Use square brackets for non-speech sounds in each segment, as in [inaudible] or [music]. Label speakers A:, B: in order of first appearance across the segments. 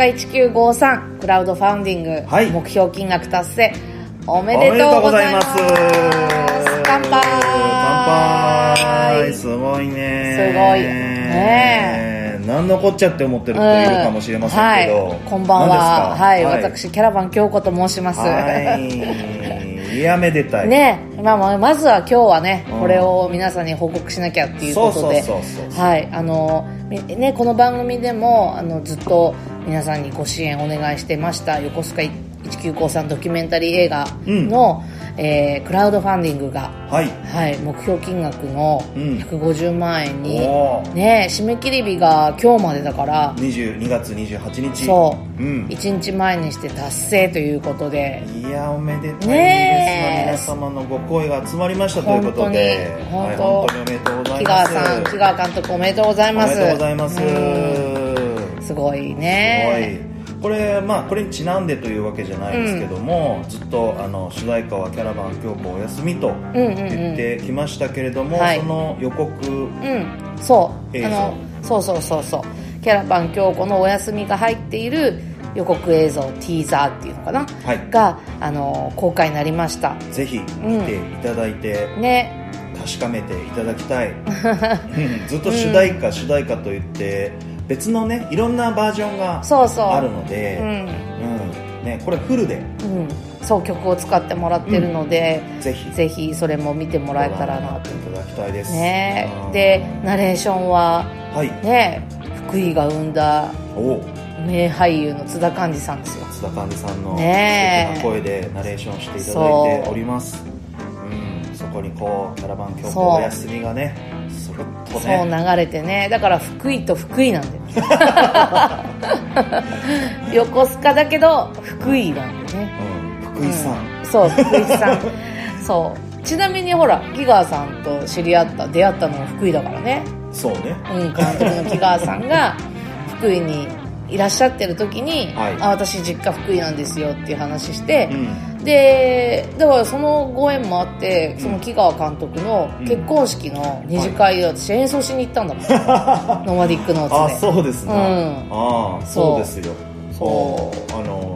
A: 横須賀1953クラウドファウンディング、
B: はい。
A: 目標金額達成おめ
B: お
A: でとうございます。乾杯。
B: 乾杯。すごいね。
A: すごい。ね。
B: 何のこっちゃって思ってる人いるかもしれませんけど、
A: はい、こんばんは。はい、
B: 何ですか？
A: 私キャラバン京子と申します、
B: はい。[laughs] いやめでたい。
A: ね。まあまずは今日はね、
B: うん。
A: これを皆さんに報告しなきゃっていうことで。はい。あのみねこの番組でもあのずっと皆さんにご支援お願いしてました横須賀1953ドキュメンタリー映画の、えークラウドファンディングが
B: はい。
A: はい、目標金額の
B: うん。
A: 150万円に、
B: おー。
A: ね、締め切り日が今日までだから、
B: 22月28日。
A: そう、
B: うん。
A: 1日前にして達成ということで、
B: いやおめでたいです、
A: ねえ。
B: 皆様のご声が集まりましたということで。
A: 本当に
B: はい、本当。におめでとうござ
A: 木
B: います。
A: 川さん、木川監督おめでとうございます。
B: おめでとうございます、
A: うんすごいね。
B: すごい。これまあこれにちなんでというわけじゃないですけども、ずっとあの主題歌はキャラバン京子お休みと
A: うんうんうん。
B: 言ってきましたけれども、
A: はい。
B: その予告
A: うん、そう。
B: 映像。
A: あの、そうそうそうそう。キャラバン京子のお休みが入っている予告映像、ティーザーっていうのかな、
B: はい。
A: が、あの、公開になりました。
B: ぜひ見ていただいて、
A: ね。
B: 確かめていただきたい。[laughs] うん。ずっと主題歌、主題歌といって別のねいろんなバージョンが
A: そうそう。
B: あるので
A: うん。
B: うん。ね、これフルで。
A: うん。そう、曲を使ってもらってるので、
B: ぜひ。
A: ぜひそれも見てもらえたらなと。
B: いただきたいです。
A: ね。
B: うん。
A: でナレーションは
B: はい。
A: ね福井が生んだ
B: お
A: 名俳優の津田寛治さんですよ。
B: 津田寛治さんの素敵な声でナレーションしていただいております。う。ん。そこにこうキャラバン京
A: そう。
B: 子お休みがねそろっと
A: そう
B: ね。
A: 流れてね。だから福井と福井なんだよ。[laughs] 横須賀だけど福井なんだよね。
B: うん、福井さん、
A: うん。そう福井さん。[laughs] そう。ちなみにほら木川さんと知り合った出会ったのも福井だからね。
B: そうね。
A: うん、監督の木川さんが福井にいらっしゃってる時に、
B: はい。
A: あ私実家福井なんですよっていう話して
B: う、ん
A: でだからそのご縁もあってその木川監督の結婚式の二次会で私演奏しに行ったんだもん、ノマディックノー
B: あ
A: ツで。
B: そうですな、
A: うん。
B: ああ
A: そう。
B: ですよ。
A: そう。
B: おあの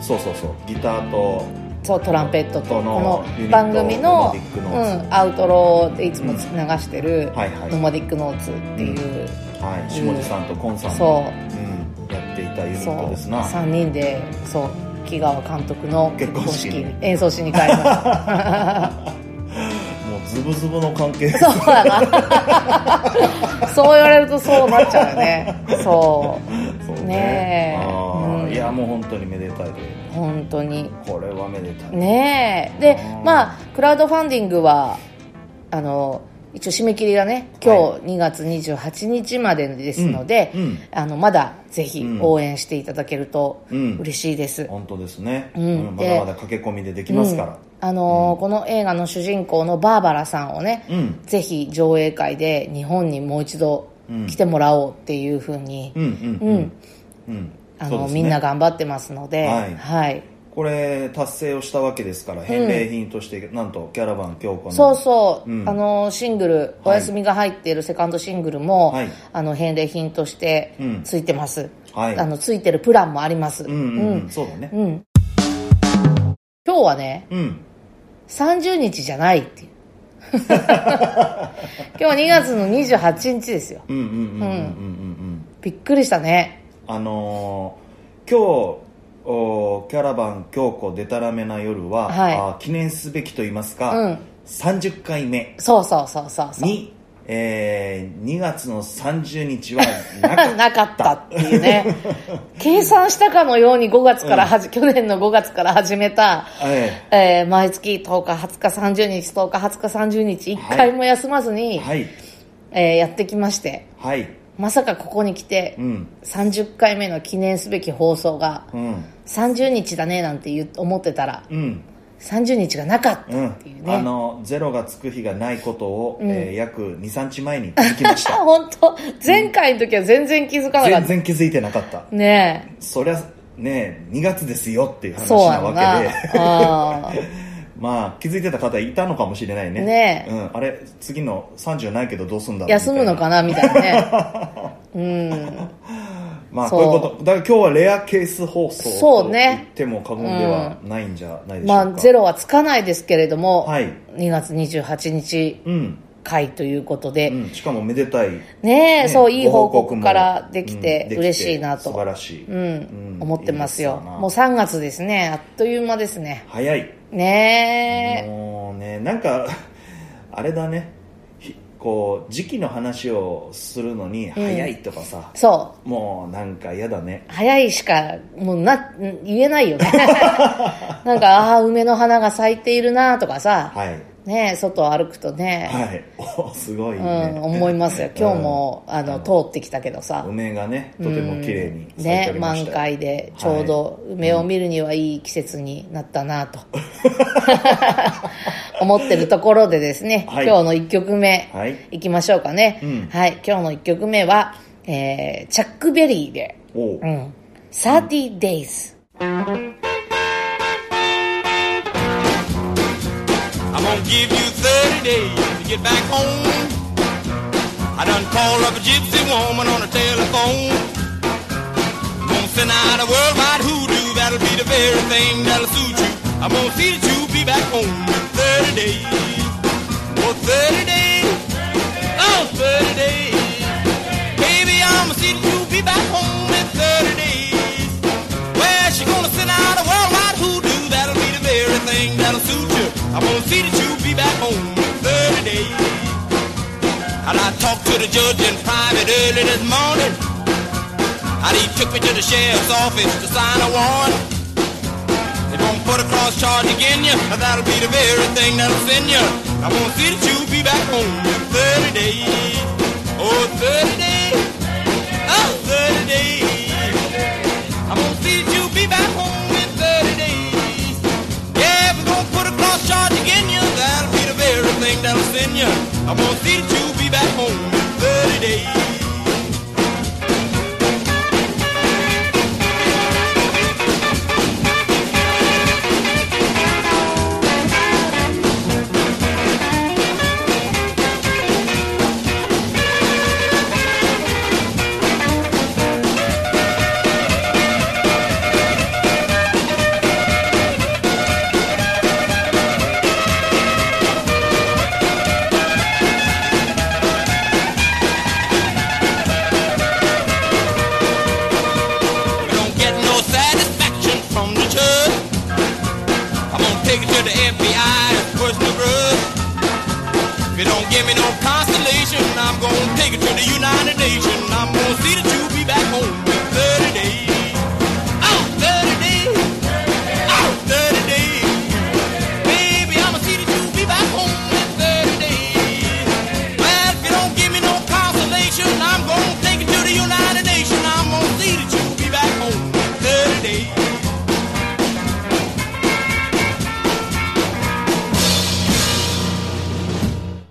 B: そうそうそう。ギターと
A: そうトランペットと
B: この
A: 番組のうん、アウトローでいつも流してる
B: はいはい。
A: ノマディックノーツっていう、
B: はい。下地さんとコンさんの、
A: そう。
B: うん、やっていたユニットですな。
A: 3人でそう木川監督の結婚式演奏しに帰りました。[laughs]
B: もうズブズブの関係。[laughs]
A: そうだな。そう言われるとそうなっちゃうよね。そう。
B: そう
A: ね。え。
B: あー
A: うん。
B: いやもう本当にめでたいで
A: 本当に。
B: これはめでたい、
A: ねえ。で
B: うん
A: まあクラウドファンディングはあの一応締め切りがね今
B: は
A: 日2月28日までですので、
B: うんうん。
A: あのまだぜひ
B: うん。
A: 応援していただけると
B: うん。
A: 嬉しいです、
B: 本当ですね、
A: うん。
B: まだまだ駆け込みでできますから、
A: あのーこの映画の主人公のバーバラさんをね、
B: うん。
A: ぜひ上映会で日本にもう一度来てもらおうっていうふうに、みんな頑張ってますので、
B: はい。
A: はい
B: これ達成をしたわけですから返礼品として、なんとキャラバン京子の。
A: そうそう、
B: うん。
A: あのシングル「お
B: はい。
A: 休み」が入っているセカンドシングルも、
B: はい。
A: あの返礼品として
B: うん。
A: ついてます、
B: はい。
A: あのついてるプランもあります。
B: うんうん、うん、そうだね。
A: うん。今日はね
B: うん。
A: 30日じゃないっていう。[laughs] 今日2月の28日ですよ。
B: うんうんうんうんうんうん。うん。
A: びっくりしたね。
B: あのー今日おキャラバン京子でたらめな夜は、
A: はい。
B: あー記念すべきと言いますか、
A: うん。
B: 30回目。
A: そうそうそうそうそう。
B: に、えー、2月の30日はなかっ [laughs]
A: なかったっていうね。[laughs] 計算したかのように5月からはじ、去年の5月から始めた、
B: た、え。
A: えー毎月10日20日30日10日20日30日1回も休まずに、
B: ーはい。
A: えーやってきまして。
B: はい
A: まさかここに来て、
B: うん。
A: 30回目の記念すべき放送が
B: うん。
A: 30日だねなんて思ってたら
B: うん。
A: 30日がなかった
B: うん
A: っていうね、
B: あのゼロがつく日がないことを、えー約23日前に気づきまし
A: あ
B: た。[laughs]
A: 本当？前回の時は全然気づかなか
B: 全
A: った、
B: 然気づいてなかった。
A: ね
B: そりゃね2月ですよっていう
A: え
B: 話
A: な
B: なわけで [laughs] まあ気づいてた方いたのかもしれないね。
A: ねえ。
B: うん、あれ次の30ないけどどうすんだろう
A: 休むのか
B: な
A: なみたいなね。[laughs] うん。
B: まあ
A: そう
B: こういうこと。だから今日はレアケース放送
A: そうね。
B: と言っても過言ではないんじゃないでしょうか、
A: まあゼロはつかないですけれども、
B: はい。
A: 2月28日
B: うん、
A: 回ということで、
B: うん、しかもめでたい。
A: ねえ、
B: ね
A: そういい報告からでき
B: うん
A: て嬉しいなと、
B: 素晴らしい、
A: うん。
B: うん
A: 思ってますよ。もう3月ですね。あっという間ですね。
B: 早い
A: ねえ。
B: もうねなんか [laughs] あれだね。ひこう時期の話をするのに早いとかさ、
A: そう。
B: もうなんか嫌だね。
A: 早いしかもうな言えないよね。[laughs] なんかああ梅の花が咲いているなとかさ、
B: はい
A: ねえ外を歩くとね、
B: はい。[laughs] おすごい
A: うん
B: ね、
A: 思いますよ。今日も、あの
B: うん
A: 通ってきたけどさ。
B: 梅がねとても綺麗に咲いて
A: ね満開でちょうど梅を見るにはいい季節になったなと、[laughs] 思ってるところでですね、
B: はい。
A: 今日の1曲目、
B: はい。
A: いきましょうかね、
B: うん。
A: はい。今日の1曲目は、えーチャックベリーで
B: う
A: ん。30 days、
C: gonna give you 30 days to get back home. I done called up a gypsy woman on the telephone. Gonna send out a worldwide hoodoo, that'll be the very thing that'll suit you. I'm gonna see that you be back home in 30 days. Oh, 30 days. Oh, 30 days. Baby, I'ma see that you be back home in 30 days. Well, she gonna send out a worldwide hoodoo, that'll be the very thing that'll suit you. I'm gonna see that you home in 30 days. And I talked to the judge in private early this morning. And he took me to the sheriff's office to sign a warrant. They won't put a cross charge against you, but that'll be the very thing that'll send you. I'm gonna see that you be back home in 30 days. Oh, 30 days. Oh, 30 days. I'm gonna see that you be back home in 30 days. Yeah, we're gonna put a cross charge against you think that'll send you. I want thee to be back home in 30 days. blame it on Constellation. I'm gonna take it to the United Nations. I'm gonna see the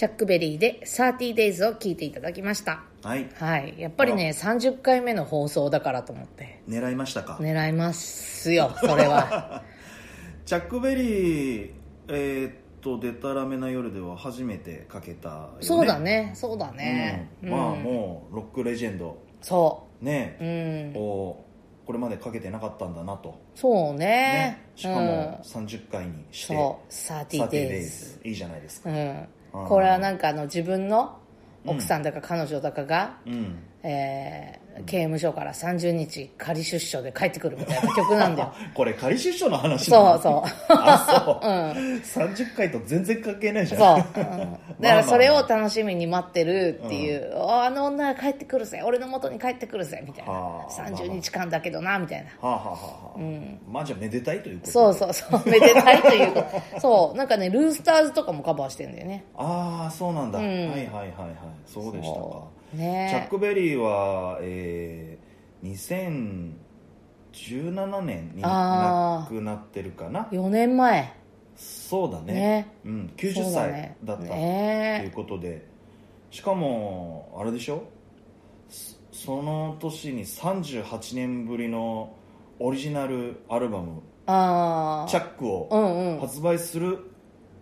A: チャックベリーで30 days を聞いていただきました。
B: はい。
A: はい。やっぱりね30回目の放送だからと思って。
B: 狙いましたか、
A: 狙いますよそれは。[laughs]
B: チャックベリーえーっと「でたらめな夜」では初めてかけたよ、ね、
A: そうだね。そうだね、
B: うん。まあもうロックレジェンド。
A: そ
B: ね。
A: ううん。
B: をこれまでかけてなかったんだなと、
A: そうね。
B: ね、しかも
A: うん。
B: 30回にして
A: そう。30
B: 30
A: days
B: いいじゃないですか。
A: うん
B: うん
A: これはなんかあの自分の奥さんだか彼女だかが、
B: うん。
A: えー刑務所から30日仮出所で帰ってくるみたいな曲なんだよ。[laughs]
B: これ仮出所の話なの？
A: そうそう。
B: あそう、[laughs]
A: うん。
B: 30回と全然関係ないじゃん。
A: そう、うん。[laughs] だからそれを楽しみに待ってるっていう、ああの女が帰ってくるぜ。俺の元に帰ってくるぜみたいな。
B: はあ
A: 30日間だけどなみたいな。
B: はあ、はあはあはあ。まあじゃあめでたいということ
A: そうそうそう。めでたいということそう。なんかねルースターズとかもカバーしてんだよね。
B: ああそうなんだ、
A: ん。
B: はいはいはいはい。そうでしたか
A: ね。
B: チャックベリーは、えー、2017年に亡くなってるかな。
A: 4年前。
B: そうだね。
A: ね。
B: うん、90
A: そうだ
B: 歳
A: ね
B: だったと
A: ね
B: いうことで、しかもあれでしょ？そその年に38年ぶりのオリジナルアルバム。チャックを発売する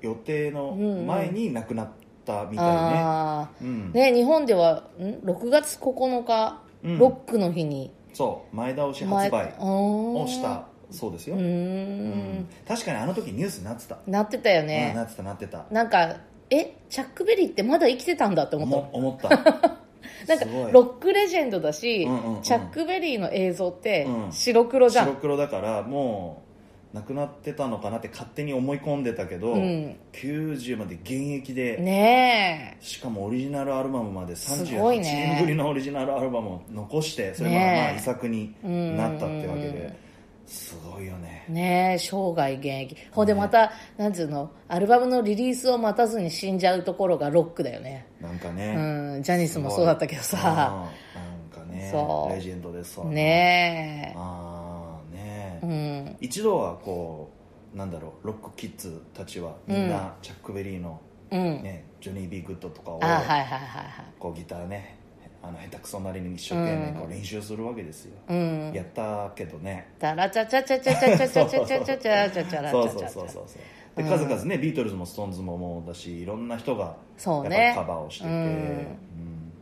B: 予定の前に亡くなったみたいね、
A: あ
B: うん。
A: ー。ね日本ではん？6月9日、
B: うん。
A: ロックの日に。
B: そう。前倒し発売をしたそうですよ、
A: う
B: ん。ん。確かにあの時ニュースになってた、
A: なってたよ
B: うん
A: ね
B: なってたなってた。
A: なんかえ？チャックベリーってまだ生きてたんだって思った。
B: 思思った。[laughs]
A: なんかロックレジェンドだし、
B: うんうんうん。
A: チャックベリーの映像って
B: うん。
A: 白黒じゃん、
B: 白黒だからもうなくなってたのかなって勝手に思い込んでたけど、
A: うん。
B: 90まで現役で、
A: ね
B: しかもオリジナルアルバムまです
A: ごい
B: 38
A: ね。
B: 年ぶりのオリジナルアルバムを残してそれもま
A: ね
B: あ遺作になったってわけですごいよね。
A: えねえ生涯現役。ほんでまた、なんつうの？アルバムのリリースを待たずに死んじゃうところがロックだよね。
B: なんかね、
A: うん。ジャニスもそうだったけどさ。
B: なんかね。
A: そう。
B: レジェンドですわ
A: ね
B: ああね
A: えうん。
B: 一度はこうなんだろうロックキッズたちはみんなチャックベリーの、
A: うん、
B: ねジョニー・ビー・グッドとかをこうギターねあの下手くそなりに一生懸命こう練習するわけですよ、
A: うん。
B: やったけどね。
A: タラチャチャチャチャチャチャチャチャチャチャチャチャチャ
B: そうそうそうそうそうで数々ねビートルズもストーンズももうだしいろんな人が
A: そうね
B: カバーをしてて、
A: うん
B: うん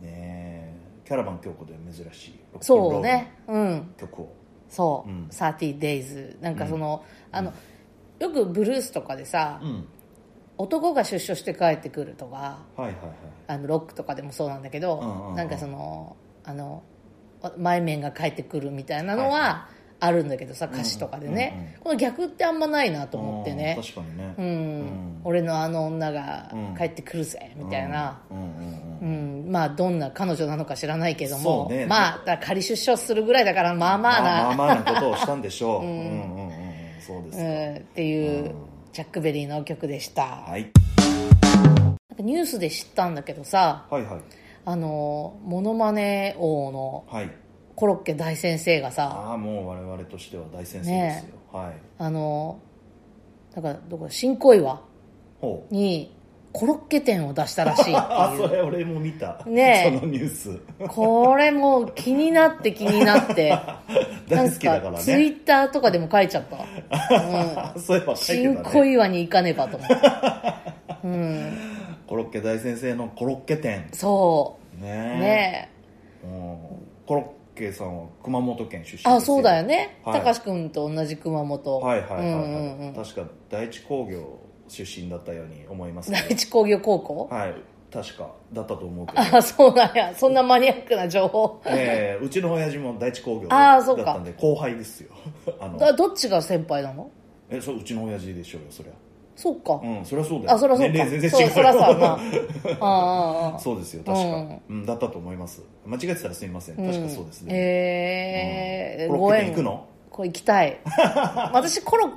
B: ねえキャラバンキョウコで珍しいロックンロール
A: そうねうん
B: の曲を
A: そう、
B: うん。
A: 30 days なんかその、あのよくブルースとかでさ、
B: うん。
A: 男が出所して帰ってくるとか
B: はいはいはい。
A: あのロックとかでもそうなんだけど、
B: うんうんうん。
A: なんかそのあの前面が帰ってくるみたいなの
B: はい
A: はあるんだけどさ歌詞とかでね、この逆ってあんまないなと思ってね。
B: うん確かにね。
A: うん、
B: うん。
A: 俺のあの女が
B: うん。
A: 帰ってくるぜ、みたいな、
B: うんうんうん
A: うん。まあどんな彼女なのか知らないけども、
B: ね。
A: まあ仮出所するぐらいだからまあまあな、
B: まあまあなことをしたんでしょう、[laughs] うん、うんうんうんそうですか、
A: うん。っていう、
B: うん。
A: ジャックベリーの曲でした、
B: はい。
A: なんかニュースで知ったんだけどさ。
B: はいはい。
A: あのモノマネ王の
B: はい
A: コロッケ大先生がさ
B: ああもう我々としては大先生ですよ、はい。
A: あのだからどこだ新小岩にコロッケ店を出したらしい。[laughs]
B: あ
A: い
B: そうれ俺も見た。
A: ねえ。
B: そのニュース。
A: これもう気になって気になって。[laughs]
B: 大好きだから
A: ツイ
B: ね
A: ッターとかでも書いちゃった、うん、
B: そういえば書いて
A: 新
B: たね。
A: 小岩に行かねばと思って、[laughs] うん、
B: コロッケ大先生のコロッケ店。
A: そ
B: ね
A: うね
B: え、うん、コロッケさんは熊本県出身
A: あそうだよね。
B: はい。
A: たかし君と同じ熊本。
B: はいはいはい、はい。確か第一工業出身だったように思いますけど。
A: 第一工業高校？
B: はい。確かだったと思うけど。
A: あそうなんや。そんなマニアックな情報。
B: えーうちの親父も第一工業
A: あーそうか。
B: だったんで後輩ですよ。[laughs] あの
A: だどっちが先輩なの？
B: えそううちの親父でしょうよそりゃ
A: そうか、
B: うんそりゃそうだよ。
A: あそりゃそうか、
B: 年齢全然違う。
A: そそりゃそうやな。[laughs] ああ
B: そうですよ確か、
A: うん。
B: うんだったと思います。間違えてたらすみません。確かそうですね、
A: ええ。
B: うん。コロッケ店行くの？
A: これ行きたい。[laughs] 私コロッ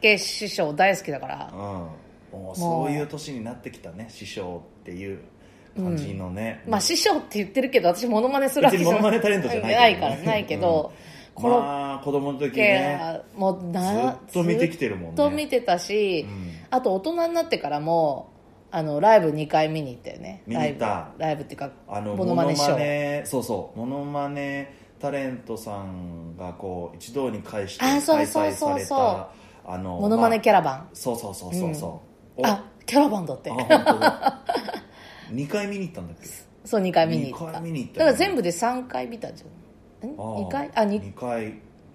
A: ケ師匠大好きだから。
B: うん。もうそういう年になってきたね師匠っていう感じのね、
A: まあ師匠って言ってるけど私モノマネするわけじゃ
B: 別にモノマネタレントじゃないけどね。
A: ないからないけど、コロッ
B: まあ子供の時
A: ケ
B: ね
A: はもうな
B: ずっと見てきてるもんね。
A: ずっと見てたし、
B: うん。
A: あと大人になってからもあのライブ2回見に行ったよね。
B: 見に行った。
A: ライブライブっていうか
B: あの
A: モノマネショー。
B: そうそうモノマネタレントさんがこう一堂に会して
A: あそう
B: 開
A: そうそうそう。
B: 催されたあの
A: モノマネキャラバン、
B: まあそうそうそうそうそう、お
A: あキャラバンだって。
B: あ本当だ。[laughs] 2回見に行ったんだっけ？
A: そう2回見に行った。
B: 二回見に行った
A: だから全部で3回見たんじゃん2回？あ二
B: 二回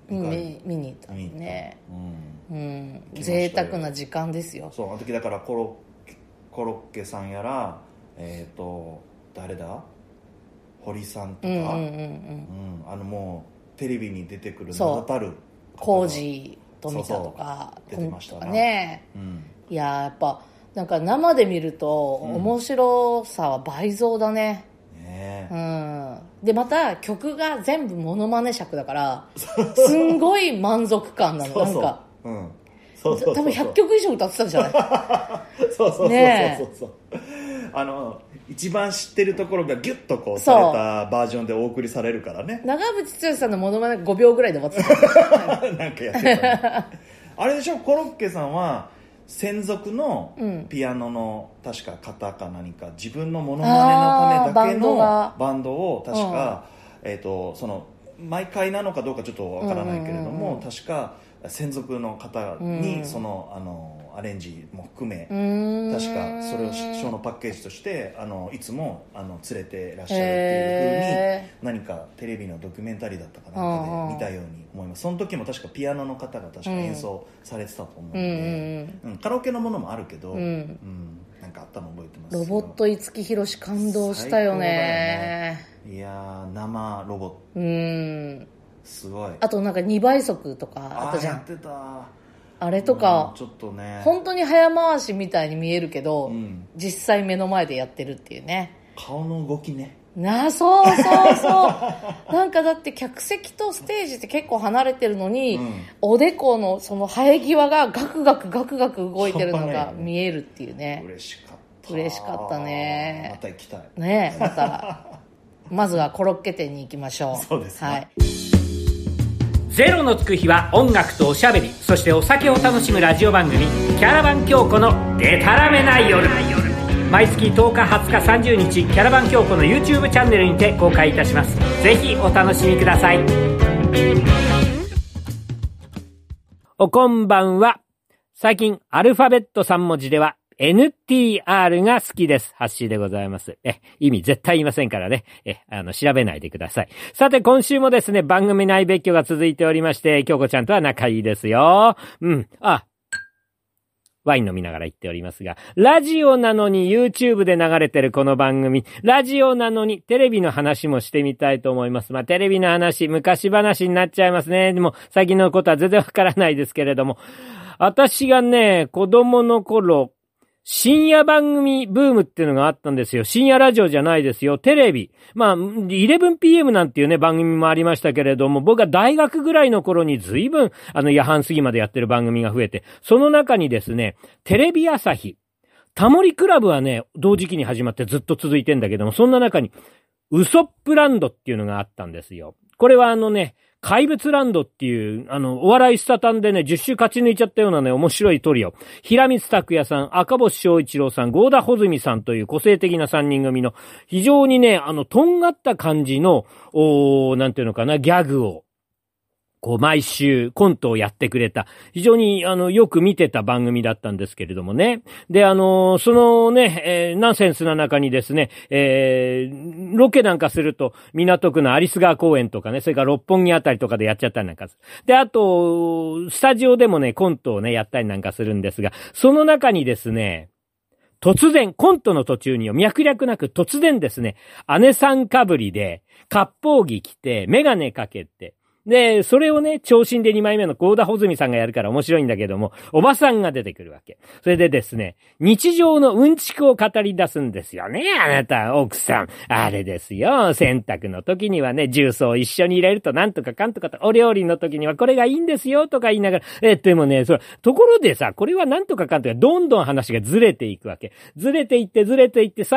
A: うん
B: 二回
A: 見見に行った。ね。
B: うん。
A: うん。贅沢な時間ですよ。
B: そうあの時だからコロッケコロッケさんやらえっ、と誰だ？堀さんとか、
A: うんうんうん
B: あのもうテレビに出てくる名
A: そう。
B: だたる
A: コージ富田とか
B: そうそう。出てましたな。
A: とかね。
B: うん。
A: いやーやっぱなんか生で見ると面白さは倍増だね。
B: ね
A: う
B: え
A: んでまた曲が全部モノマネ尺だからすんごい満足感なの。
B: そうそう。
A: なんか
B: うん。そうそう
A: 多分100曲以上歌ってたんじゃない？
B: そうそうそうそう。[laughs] そうそうあの一番知ってるところがギュッとこうされたバージョンでお送りされるからね。
A: 長渕剛さんのモノマネ5秒ぐらいで終わってた。[laughs]
B: なんかやってた、ね、あれでしょ？コロッケさんは専属の
A: うん。
B: ピアノの確か方か何か自分のモノマネのためだけの
A: が。
B: バンドを確か、えっ、とその毎回なのかどうかちょっとわからないけれども、確か専属の方にそのあのアレンジも含め、確かそれをショーのパッケージとしてあのいつもあの連れてらっしゃるっていうふうに
A: へ
B: 何かテレビのドキュメンタリーだったかなんかで見たように思います。その時も確かピアノの方が確か演奏されてたと思うので、うんカラオケのものもあるけど、
A: うん。
B: うんなんかあったの覚えてます。よ
A: ロボット五木ひろし感動したよね。
B: いやー生ロボット。
A: うん
B: すごい。
A: あとなんか2倍速とかあったじゃん。
B: ーやってた。
A: あれとか
B: うんちょっとね。
A: 本当に早回しみたいに見えるけど、
B: うん。
A: 実際目の前でやってるっていうね。
B: 顔の動きね。
A: なあそうそうそう。[laughs] なんかだって客席とステージって結構離れてるのに、
B: うん。
A: おでこのその生え際がガクガクガクガク動いてるのが見えるっていうね。
B: 嬉しかった。
A: 嬉しかったね。
B: また行きたい。
A: ねえまた。まずはコロッケ店に行きましょう。[laughs]
B: そうですね。
A: はい
D: ゼロのつく日は音楽とおしゃべりそしてお酒を楽しむラジオ番組「キャラバン京子のデタラメな夜」毎月10日20日30日キャラバン京子の YouTube チャンネルにて公開いたします。ぜひお楽しみください。おこんばんは。最近アルファベット3文字では NTR が好きです。ハッシーでございます。え、意味絶対言いませんからね。え、あの、調べないでください。さて、今週もですね、番組内別居が続いておりまして、京子ちゃんとは仲いいですよ。うん。あ、ワイン飲みながら言っておりますが、ラジオなのに YouTube で流れてるこの番組、ラジオなのにテレビの話もしてみたいと思います。まあ、テレビの話、昔話になっちゃいますね。でも、最近のことは全然わからないですけれども、私がね、子供の頃、深夜番組ブームっていうのがあったんですよ。深夜ラジオじゃないですよ。テレビ。まあ、11pm なんていうね、番組もありましたけれども、僕が大学ぐらいの頃に随分、あの、夜半過ぎまでやってる番組が増えて、その中にですね、テレビ朝日、タモリクラブはね、同時期に始まってずっと続いてんだけども、そんな中に、ウソップランドっていうのがあったんですよ。これはあのね、怪物ランドっていう、あの、お笑いスタタンでね、10周勝ち抜いちゃったようなね、面白いトリオ。平光拓也さん、赤星昭一郎さん、郷田穂積さんという個性的な3人組の、非常にね、あの、とんがった感じの、おーなんていうのかな、ギャグを、こう、毎週コントをやってくれた、非常に、あの、よく見てた番組だったんですけれどもね。で、あの、そのね、えーナンセンスな中にですね、えーロケなんかすると、港区のアリス川公園とかね、それから六本木あたりとかでやっちゃったりなんかする。で、あと、スタジオでもね、コントをね、やったりなんかするんですが、その中にですね、突然、コントの途中に、脈略なく突然ですね、姉さんかぶりで、割烹着着て、メガネかけて、で、それをね、長身で2枚目の高田穂積さんがやるから面白いんだけども、おばさんが出てくるわけ。それでですね、日常のうんちくを語り出すんですよね、あなた、奥さん。あれですよ、洗濯の時にはね、重曹を一緒に入れるとなんとかかんとかと、お料理の時にはこれがいいんですよ、とか言いながら、え、でもね、それ、ところでさ、これはなんとかかんとか、どんどん話がずれていくわけ。ずれていって、ずれていって、